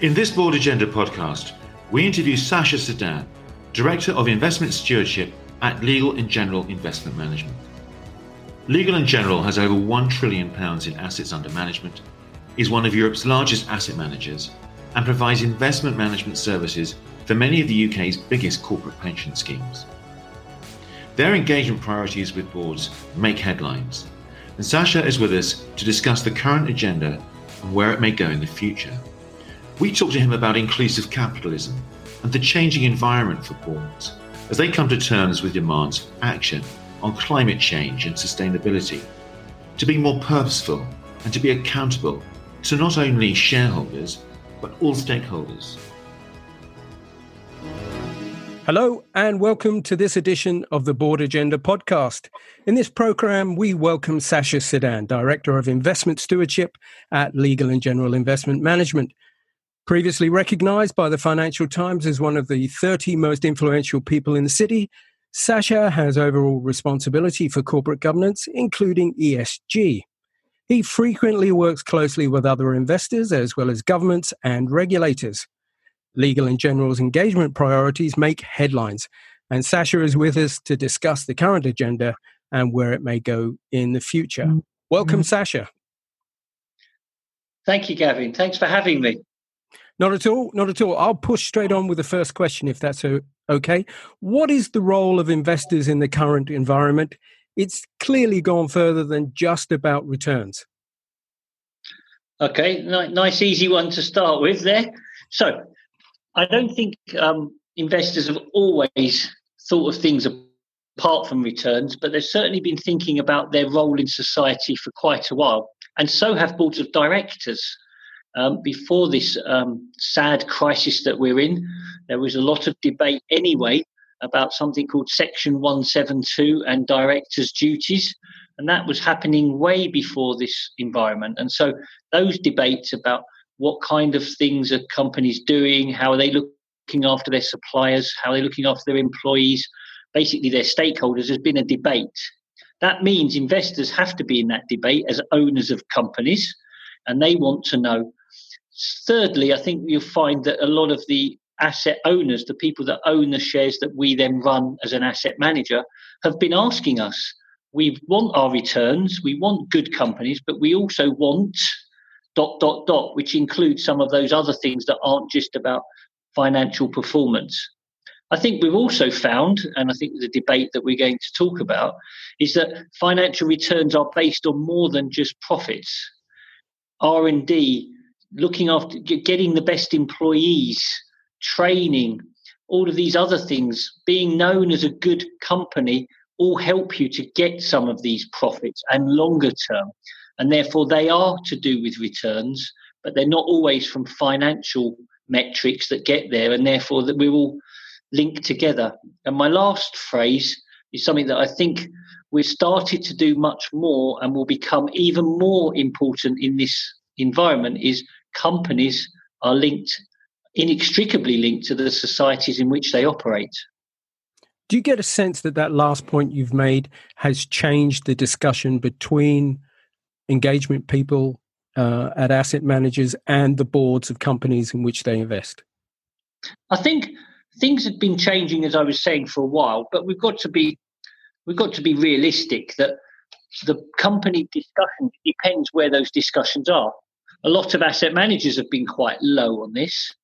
In this Board Agenda podcast, we interview Sacha Sadan, Director of Investment Stewardship at Legal and General Investment Management. Legal and General has over £1 trillion in assets under management, is one of Europe's largest asset managers, and provides investment management services for many of the UK's biggest corporate pension schemes. Their engagement priorities with boards make headlines, and Sacha is with us to discuss the current agenda and where it may go in the future. We talk to him about inclusive capitalism and the changing environment for boards as they come to terms with demands for action on climate change and sustainability, to be more purposeful and to be accountable to not only shareholders but all stakeholders. Hello, and welcome to this edition of the Board Agenda podcast. In this program, we welcome Sacha Sadan, Director of Investment Stewardship at Legal and General Investment Management. Previously recognized by the Financial Times as one of the 30 most influential people in the city, Sacha has overall responsibility for corporate governance, including ESG. He frequently works closely with other investors as well as governments and regulators. Legal and General's engagement priorities make headlines, and Sacha is with us to discuss the current agenda and where it may go in the future. Mm-hmm. Welcome, Sacha. Thank you, Gavin. Thanks for having me. Not at all. Not at all. I'll push straight on with the first question if that's okay. What is the role of investors in the current environment? It's clearly gone further than just about returns. Okay, nice, easy one to start with there. So, I don't think um, investors have always thought of things apart from returns, but they've certainly been thinking about their role in society for quite a while. And so have boards of directors. Um, before this um, sad crisis that we're in, there was a lot of debate anyway about something called Section 172 and directors' duties. And that was happening way before this environment. And so those debates about what kind of things are companies doing, how are they looking after their suppliers, how are they looking after their employees, basically their stakeholders, has been a debate. That means investors have to be in that debate as owners of companies, and they want to know Thirdly, I think you'll find that a lot of the asset owners, the people that own the shares that we then run as an asset manager, have been asking us. We want our returns, we want good companies, but we also want dot dot dot, which includes some of those other things that aren't just about financial performance. I think we've also found, and I think the debate that we're going to talk about, is that financial returns are based on more than just profits. R and D looking after getting the best employees, training, all of these other things, being known as a good company, all help you to get some of these profits and longer term. And therefore, they are to do with returns, but they're not always from financial metrics that get there. And therefore, that we're all linked together. And my last phrase is something that I think we've started to do much more and will become even more important in this environment is companies are linked, inextricably linked to the societies in which they operate. Do you get a sense that that last point you've made has changed the discussion between engagement people uh, at asset managers and the boards of companies in which they invest? I think things have been changing, as I was saying, for a while, but we've got to be we've got to be realistic that the company discussion depends where those discussions are. A lot of asset managers have been quite low on this.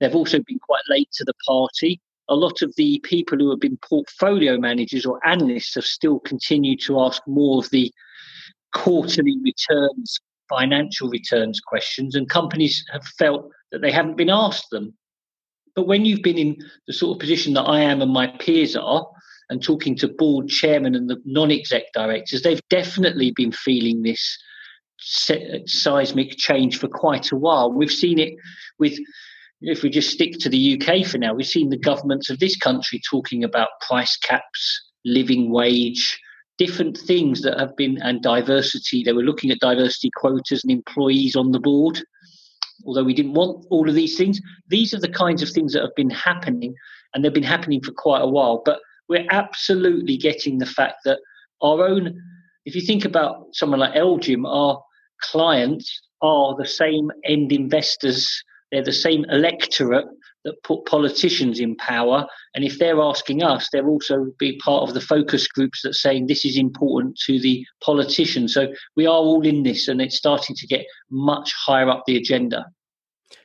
They've also been quite late to the party. A lot of the people who have been portfolio managers or analysts have still continued to ask more of the quarterly returns, financial returns questions, and companies have felt that they haven't been asked them. But when you've been in the sort of position that I am and my peers are, and talking to board chairman and the non exec directors, they've definitely been feeling this seismic change for quite a while. We've seen it with, if we just stick to the UK for now, we've seen the governments of this country talking about price caps, living wage, different things that have been, and diversity. They were looking at diversity quotas and employees on the board. Although we didn't want all of these things, these are the kinds of things that have been happening, and they've been happening for quite a while. But we're absolutely getting the fact that our own if you think about someone like LGIM, our clients are the same end investors they're the same electorate that put politicians in power. And if they're asking us, they're also be part of the focus groups that saying this is important to the politicians. So we are all in this, and it's starting to get much higher up the agenda.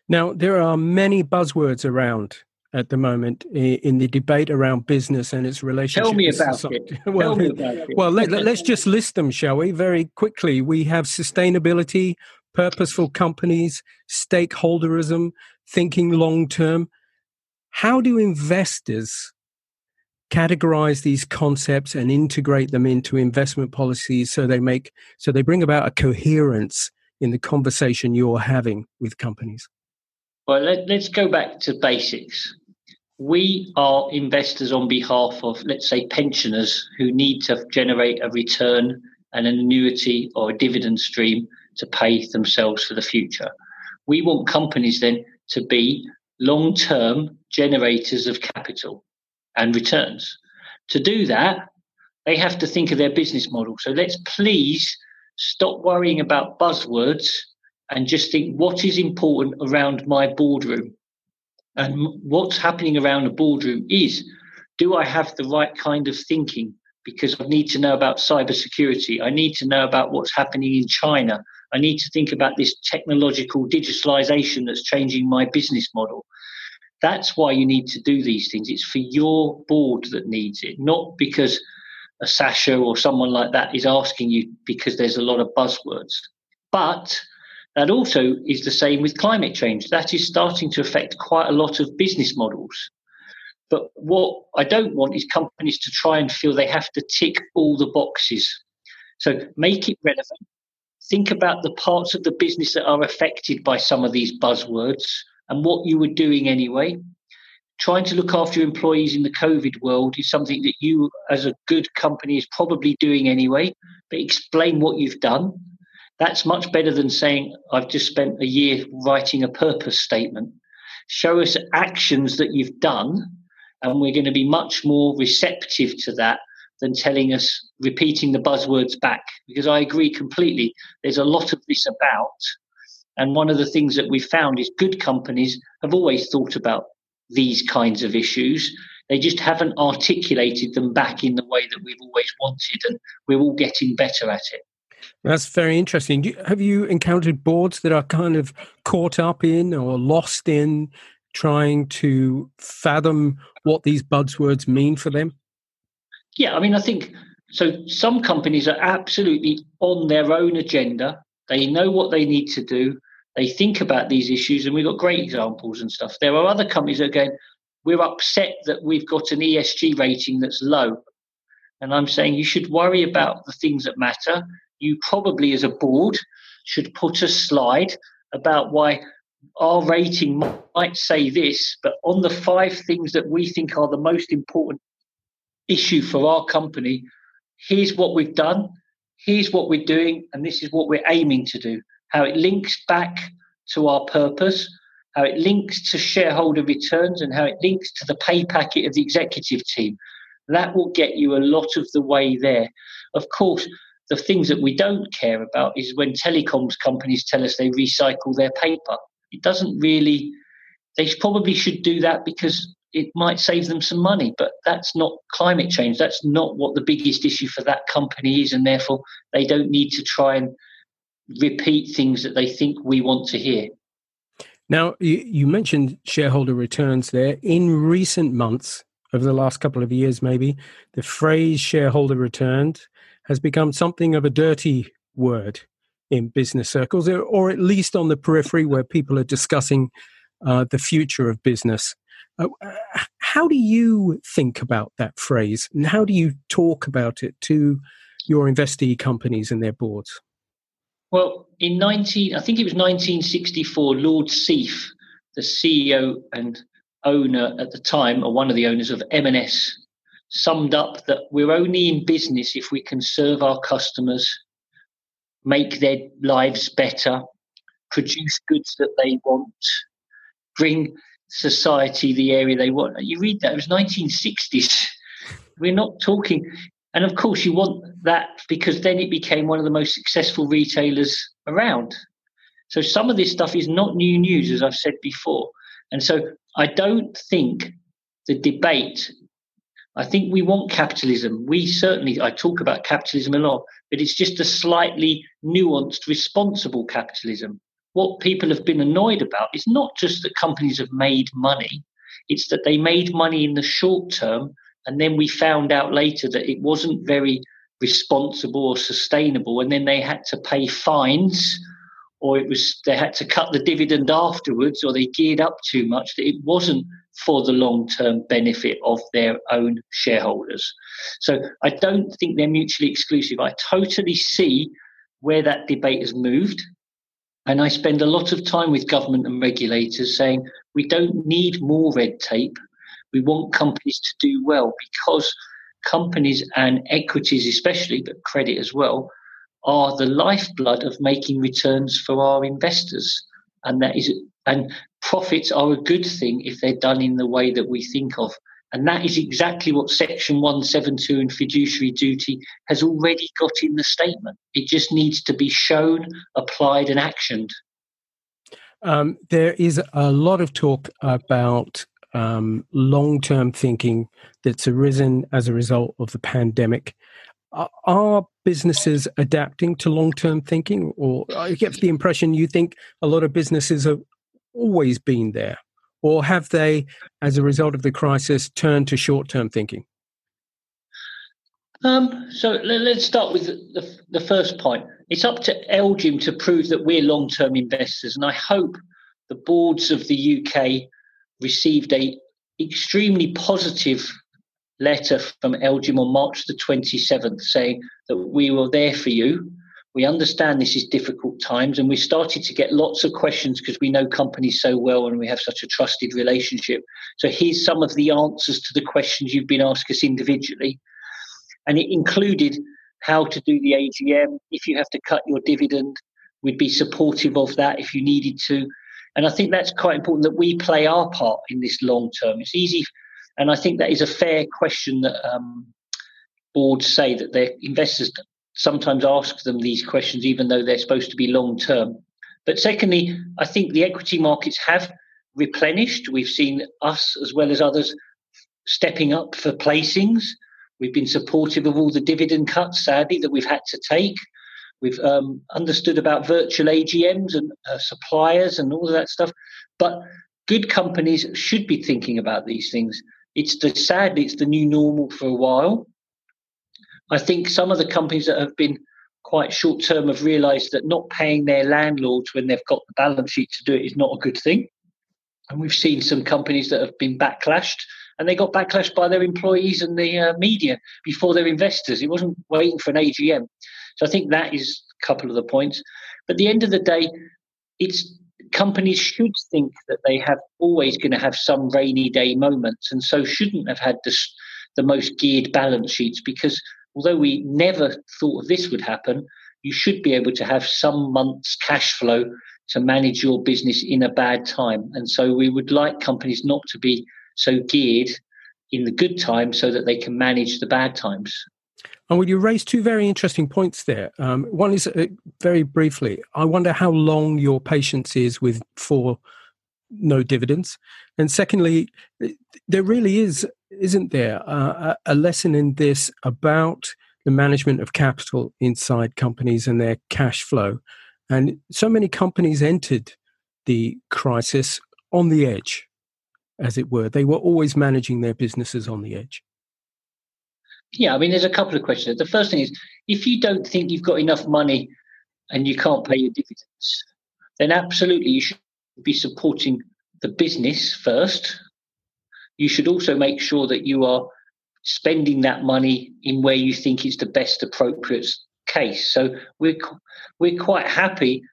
Now there are many buzzwords around at the moment in the debate around business and its relationship. Tell me about it. well, me about it. well let, us just list them, shall we? Very quickly. We have sustainability, purposeful companies, stakeholderism, thinking long term. How do investors categorize these concepts and integrate them into investment policies so they make so they bring about a coherence in the conversation you're having with companies? Well, let, us go back to basics. We are investors on behalf of, let's say, pensioners who need to generate a return and an annuity or a dividend stream to pay themselves for the future. We want companies then to be long term generators of capital and returns. To do that, they have to think of their business model. So let's please stop worrying about buzzwords and just think what is important around my boardroom. And what's happening around a boardroom is do I have the right kind of thinking? Because I need to know about cybersecurity. I need to know about what's happening in China. I need to think about this technological digitalization that's changing my business model. That's why you need to do these things. It's for your board that needs it, not because a Sacha or someone like that is asking you because there's a lot of buzzwords. But that also is the same with climate change. That is starting to affect quite a lot of business models. But what I don't want is companies to try and feel they have to tick all the boxes. So make it relevant, think about the parts of the business that are affected by some of these buzzwords and what you were doing anyway. Trying to look after your employees in the COVID world is something that you, as a good company, is probably doing anyway. But explain what you've done. That's much better than saying, I've just spent a year writing a purpose statement. Show us actions that you've done, and we're going to be much more receptive to that than telling us repeating the buzzwords back because I agree completely. There's a lot of this about. And one of the things that we found is good companies have always thought about these kinds of issues. They just haven't articulated them back in the way that we've always wanted, and we're all getting better at it. That's very interesting. Have you encountered boards that are kind of caught up in or lost in trying to fathom what these buzzwords mean for them? Yeah, I mean, I think so. Some companies are absolutely on their own agenda. They know what they need to do. They think about these issues, and we've got great examples and stuff. There are other companies that are going, we're upset that we've got an ESG rating that's low. And I'm saying you should worry about the things that matter. You probably, as a board, should put a slide about why our rating might say this, but on the five things that we think are the most important issue for our company. Here's what we've done, here's what we're doing, and this is what we're aiming to do. How it links back to our purpose, how it links to shareholder returns, and how it links to the pay packet of the executive team. That will get you a lot of the way there. Of course, the things that we don't care about is when telecoms companies tell us they recycle their paper. It doesn't really, they probably should do that because it might save them some money, but that's not climate change. That's not what the biggest issue for that company is, and therefore they don't need to try and repeat things that they think we want to hear. Now, you mentioned shareholder returns there. In recent months, over the last couple of years, maybe, the phrase shareholder returns has become something of a dirty word in business circles, or at least on the periphery where people are discussing uh, the future of business. Uh, how do you think about that phrase and how do you talk about it to your investee companies and their boards? Well, in 19, I think it was 1964, Lord Sieff, the CEO and owner at the time, or one of the owners of M&S, summed up that we're only in business if we can serve our customers, make their lives better, produce goods that they want, bring society the area they want. You read that, it was 1960s. We're not talking. And of course, you want that because then it became one of the most successful retailers around. So some of this stuff is not new news, as I've said before. And so I don't think the debate, I think we want capitalism. We certainly, I talk about capitalism a lot, but it's just a slightly nuanced, responsible capitalism. What people have been annoyed about is not just that companies have made money, it's that they made money in the short term. And then we found out later that it wasn't very responsible or sustainable. And then they had to pay fines or it was they had to cut the dividend afterwards or they geared up too much that it wasn't for the long term benefit of their own shareholders. So I don't think they're mutually exclusive. I totally see where that debate has moved. And I spend a lot of time with government and regulators saying we don't need more red tape. We want companies to do well because companies and equities, especially, but credit as well, are the lifeblood of making returns for our investors. And that is and profits are a good thing if they're done in the way that we think of. And that is exactly what Section 172 and fiduciary duty has already got in the statement. It just needs to be shown, applied, and actioned. Um, there is a lot of talk about um, long term thinking that's arisen as a result of the pandemic. Are businesses adapting to long term thinking? Or I get the impression you think a lot of businesses have always been there. Or have they, as a result of the crisis, turned to short term thinking? Um, so let's start with the, the, first point. It's up to LGIM to prove that we're long term investors. And I hope the boards of the UK received a extremely positive letter from LGIM on March the 27th saying that we were there for you. We understand this is difficult times, and we started to get lots of questions because we know companies so well and we have such a trusted relationship. So, here's some of the answers to the questions you've been asking us individually. And it included how to do the AGM, if you have to cut your dividend, we'd be supportive of that if you needed to. And I think that's quite important that we play our part in this long term. It's easy and I think that is a fair question that um, boards say that their investors sometimes ask them these questions, even though they're supposed to be long term. But secondly, I think the equity markets have replenished. We've seen us as well as others stepping up for placings. We've been supportive of all the dividend cuts, sadly, that we've had to take. We've um, understood about virtual AGMs and uh, suppliers and all of that stuff. But good companies should be thinking about these things. It's the sadly it's the new normal for a while. I think some of the companies that have been quite short term have realised that not paying their landlords when they've got the balance sheet to do it is not a good thing. And we've seen some companies that have been backlashed, and they got backlashed by their employees and the uh, media before their investors. It wasn't waiting for an AGM. So I think that is a couple of the points. But at the end of the day, it's companies should think that they have always going to have some rainy day moments and so shouldn't have had this, the most geared balance sheets because although we never thought this would happen you should be able to have some months cash flow to manage your business in a bad time and so we would like companies not to be so geared in the good times so that they can manage the bad times and well, you raised two very interesting points there. Um, one is uh, very briefly, I wonder how long your patience is with for no dividends, and secondly, there really is, isn't there, uh, a lesson in this about the management of capital inside companies and their cash flow, and so many companies entered the crisis on the edge, as it were. They were always managing their businesses on the edge. Yeah, I mean, there's a couple of questions. The first thing is if you don't think you've got enough money and you can't pay your dividends, then absolutely you should be supporting the business first. You should also make sure that you are spending that money in where you think is the best appropriate case. So we're we're quite happy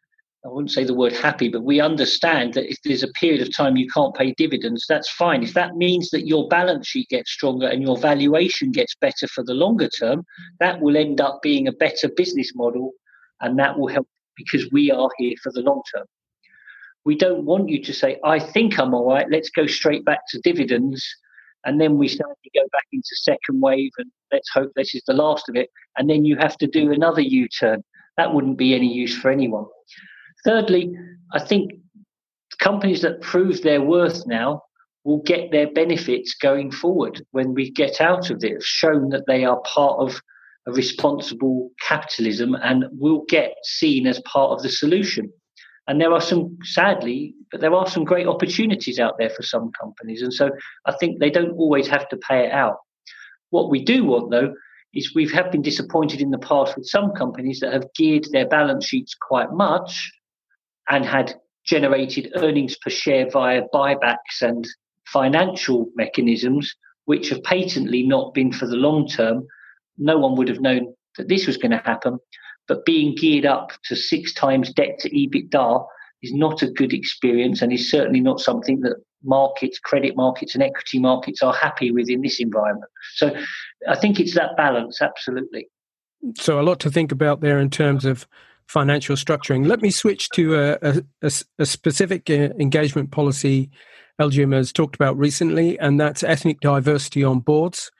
I wouldn't say the word happy, but we understand that if there's a period of time you can't pay dividends, that's fine. If that means that your balance sheet gets stronger and your valuation gets better for the longer term, that will end up being a better business model and that will help because we are here for the long term. We don't want you to say, I think I'm all right, let's go straight back to dividends. And then we start to go back into second wave and let's hope this is the last of it. And then you have to do another U turn. That wouldn't be any use for anyone. Thirdly, I think companies that prove their worth now will get their benefits going forward when we get out of this, shown that they are part of a responsible capitalism and will get seen as part of the solution. And there are some, sadly, but there are some great opportunities out there for some companies. And so I think they don't always have to pay it out. What we do want, though, is we have been disappointed in the past with some companies that have geared their balance sheets quite much and had generated earnings per share via buybacks and financial mechanisms, which have patently not been for the long term. No one would have known that this was going to happen. But being geared up to six times debt to EBITDA is not a good experience and is certainly not something that markets, credit markets, and equity markets are happy with in this environment. So I think it's that balance, absolutely. So a lot to think about there in terms of financial structuring. Let me switch to a, a, a specific uh, engagement policy LGIM has talked about recently, and that's ethnic diversity on boards.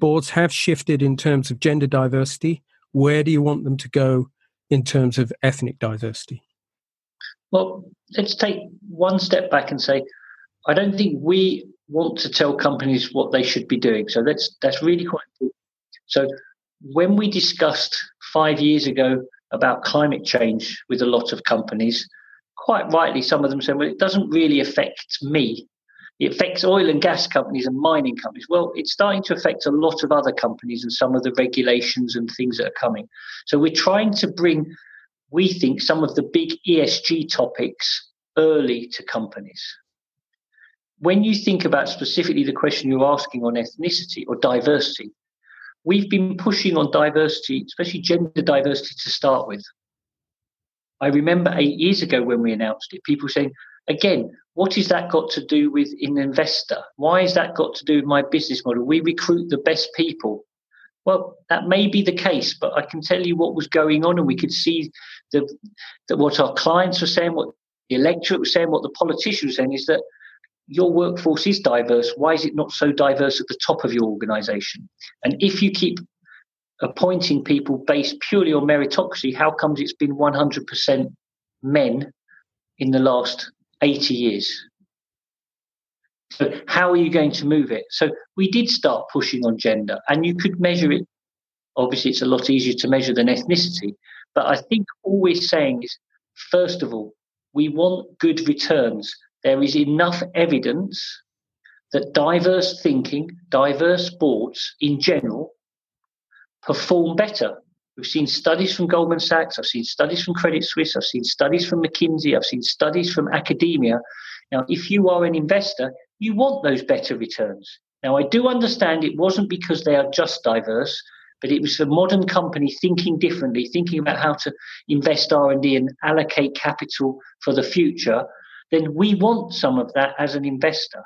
Boards have shifted in terms of gender diversity. Where do you want them to go in terms of ethnic diversity? Well, let's take one step back and say, I don't think we want to tell companies what they should be doing. So that's that's really quite important. So when we discussed five years ago about climate change with a lot of companies, quite rightly, some of them said, well, it doesn't really affect me. It affects oil and gas companies and mining companies. Well, it's starting to affect a lot of other companies and some of the regulations and things that are coming. So we're trying to bring, we think, some of the big ESG topics early to companies. When you think about specifically the question you're asking on ethnicity or diversity, we've been pushing on diversity, especially gender diversity to start with. I remember eight years ago when we announced it, people saying, again, what has that got to do with an investor? Why has that got to do with my business model? We recruit the best people. Well, that may be the case, but I can tell you what was going on, and we could see that what our clients were saying, what the electorate was saying, what the politicians were saying is that your workforce is diverse. Why is it not so diverse at the top of your organization? And if you keep appointing people based purely on meritocracy, how comes it's been 100% men in the last 80 years? So, how are you going to move it? So, we did start pushing on gender, and you could measure it. Obviously, it's a lot easier to measure than ethnicity. But I think all we're saying is, first of all, we want good returns. There is enough evidence that diverse thinking, diverse boards in general, perform better. We've seen studies from Goldman Sachs, I've seen studies from Credit Suisse, I've seen studies from McKinsey, I've seen studies from academia. Now, if you are an investor, you want those better returns. Now, I do understand it wasn't because they are just diverse, but it was a modern company thinking differently, thinking about how to invest R&D and allocate capital for the future. Then we want some of that as an investor.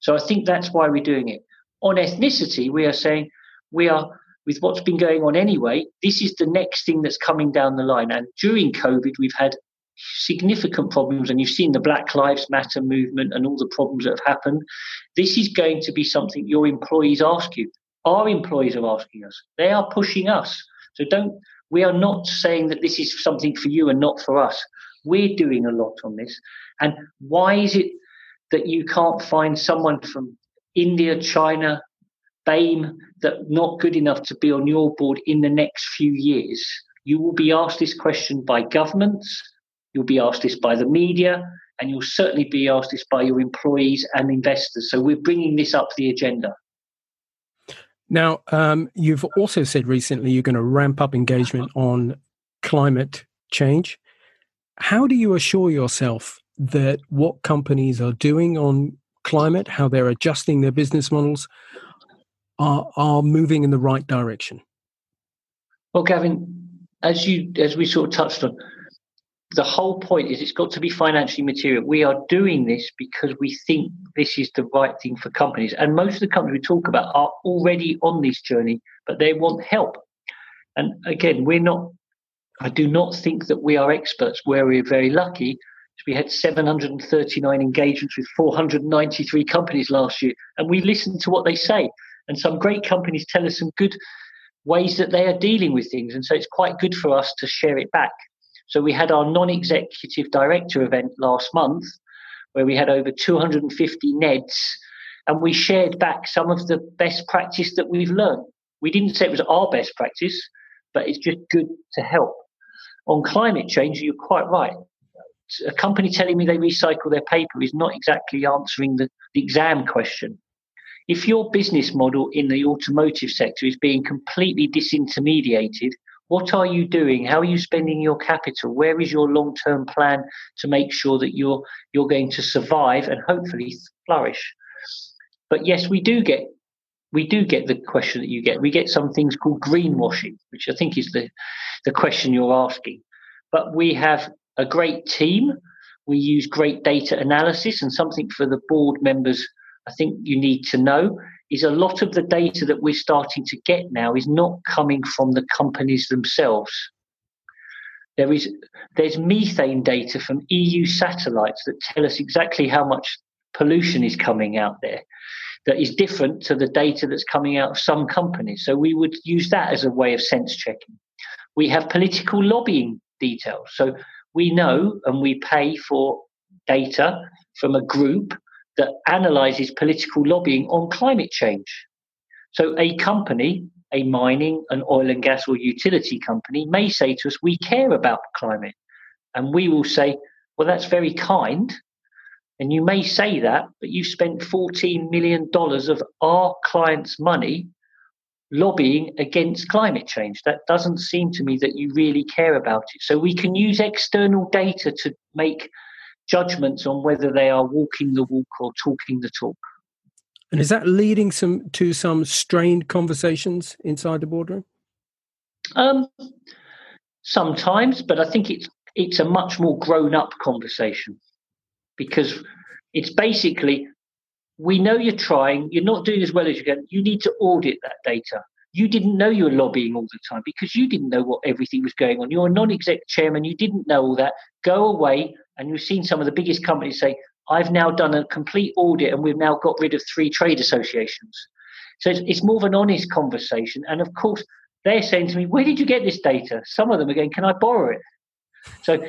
So I think that's why we're doing it. On ethnicity, we are saying we are with what's been going on anyway, this is the next thing that's coming down the line. And during COVID, we've had significant problems, and you've seen the Black Lives Matter movement and all the problems that have happened. This is going to be something your employees ask you. Our employees are asking us. They are pushing us. So don't. We are not saying that this is something for you and not for us. We're doing a lot on this. And why is it that you can't find someone from India, China, BAME that not good enough to be on your board in the next few years, you will be asked this question by governments, you'll be asked this by the media, and you'll certainly be asked this by your employees and investors. So we're bringing this up the agenda. Now, um, you've also said recently you're going to ramp up engagement on climate change. How do you assure yourself that what companies are doing on climate, how they're adjusting their business models, are are moving in the right direction? Well, Gavin, as you as we sort of touched on, the whole point is it's got to be financially material. We are doing this because we think this is the right thing for companies, and most of the companies we talk about are already on this journey, but they want help. And again, we're not. I do not think that we are experts. Where we're very lucky we had 739 engagements with 493 companies last year, and we listened to what they say. And some great companies tell us some good ways that they are dealing with things. And so it's quite good for us to share it back. So we had our non-executive director event last month, where we had over 250 NEDs, and we shared back some of the best practice that we've learned. We didn't say it was our best practice, but it's just good to help. On climate change, you're quite right. A company telling me they recycle their paper is not exactly answering the, the exam question. If your business model in the automotive sector is being completely disintermediated, what are you doing? How are you spending your capital? Where is your long-term plan to make sure that you're you're going to survive and hopefully flourish? But yes, we do get we do get the question that you get. We get some things called greenwashing, which I think is the the question you're asking. But we have a great team. We use great data analysis and something for the board members I think you need to know is a lot of the data that we're starting to get now is not coming from the companies themselves. There is there's methane data from EU satellites that tell us exactly how much pollution is coming out there that is different to the data that's coming out of some companies. So we would use that as a way of sense checking. We have political lobbying details. So we know and we pay for data from a group that analyzes political lobbying on climate change. So a company, a mining, an oil and gas or utility company may say to us, we care about climate. And we will say, well, that's very kind. And you may say that, but you've spent $14 million of our clients' money lobbying against climate change. That doesn't seem to me that you really care about it. So we can use external data to make judgments on whether they are walking the walk or talking the talk. And is that leading some to some strained conversations inside the boardroom? Um, sometimes, but I think it's it's a much more grown up conversation because it's basically we know you're trying, you're not doing as well as you can. You need to audit that data. You didn't know you were lobbying all the time because you didn't know what everything was going on. You're a non-exec chairman, you didn't know all that. Go away and you've seen some of the biggest companies say, I've now done a complete audit and we've now got rid of three trade associations. So it's, it's more of an honest conversation. And of course, they're saying to me, Where did you get this data? Some of them are going, Can I borrow it? So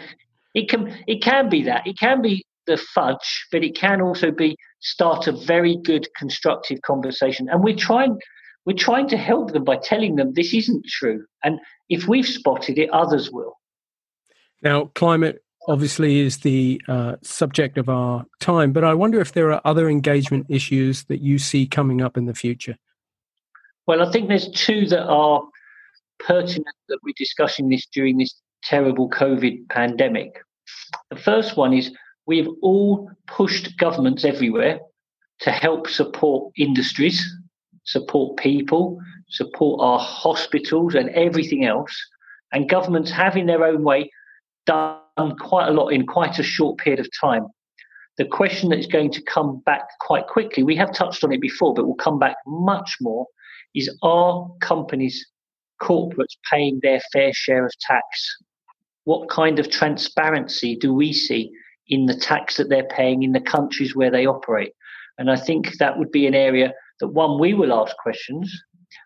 it can it can be that. It can be the fudge, but it can also be start a very good constructive conversation. And we're trying we're trying to help them by telling them this isn't true. And if we've spotted it, others will. Now, climate obviously is the uh, subject of our time, but I wonder if there are other engagement issues that you see coming up in the future. Well, I think there's two that are pertinent that we're discussing this during this terrible COVID pandemic. The first one is we've all pushed governments everywhere to help support industries, support people, support our hospitals and everything else. And governments have, in their own way, done quite a lot in quite a short period of time. The question that is going to come back quite quickly, we have touched on it before, but will come back much more, is are companies, corporates paying their fair share of tax? What kind of transparency do we see in the tax that they're paying in the countries where they operate? And I think that would be an area that one, we will ask questions,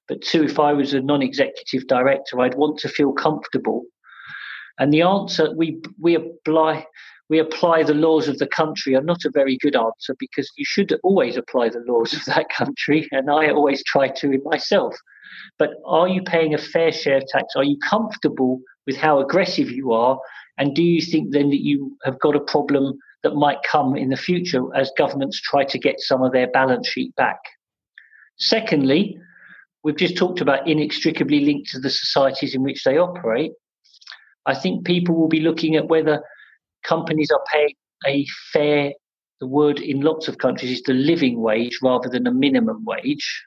but two, if I was a non executive director, I'd want to feel comfortable and the answer we we apply we apply the laws of the country are not a very good answer because you should always apply the laws of that country, and I always try to in myself. But are you paying a fair share of tax? Are you comfortable with how aggressive you are? And do you think then that you have got a problem that might come in the future as governments try to get some of their balance sheet back? Secondly, we've just talked about inextricably linked to the societies in which they operate. I think people will be looking at whether companies are paying a fair, the word in lots of countries is the living wage rather than a minimum wage.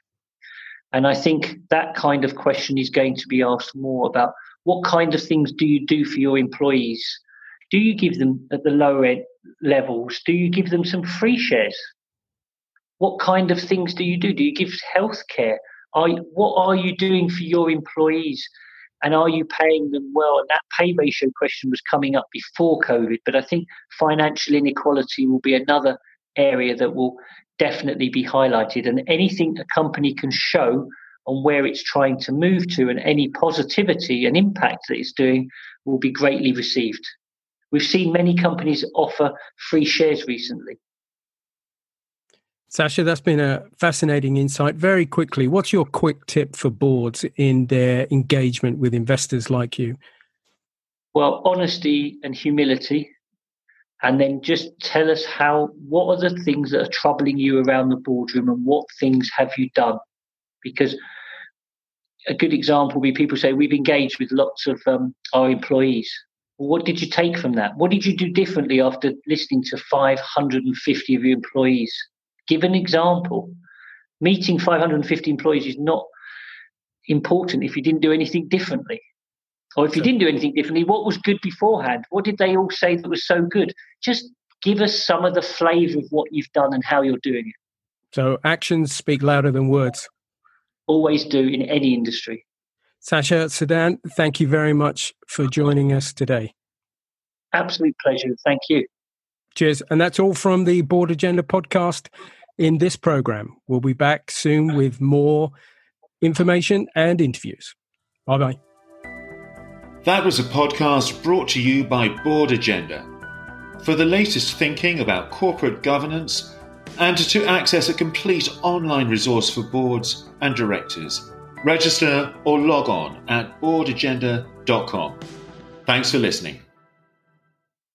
And I think that kind of question is going to be asked more about what kind of things do you do for your employees? Do you give them at the lower end levels? Do you give them some free shares? What kind of things do you do? Do you give health care? Are, what are you doing for your employees? and are you paying them well? And that pay ratio question was coming up before COVID, but I think financial inequality will be another area that will definitely be highlighted. And anything a company can show on where it's trying to move to, and any positivity and impact that it's doing will be greatly received. We've seen many companies offer free shares recently. Sacha, that's been a fascinating insight. Very quickly, what's your quick tip for boards in their engagement with investors like you? Well, honesty and humility. And then just tell us how, what are the things that are troubling you around the boardroom and what things have you done? Because a good example would be people say, We've engaged with lots of um, our employees. What did you take from that? What did you do differently after listening to 550 of your employees? Give an example. Meeting 550 employees is not important if you didn't do anything differently. Or if you didn't do anything differently, what was good beforehand? What did they all say that was so good? Just give us some of the flavour of what you've done and how you're doing it. So actions speak louder than words. Always do in any industry. Sacha Sadan, thank you very much for joining us today. Absolute pleasure. Thank you. Cheers. And that's all from the Board Agenda podcast in this program. We'll be back soon with more information and interviews. Bye bye. That was a podcast brought to you by Board Agenda. For the latest thinking about corporate governance and to access a complete online resource for boards and directors, register or log on at boardagenda.com. Thanks for listening.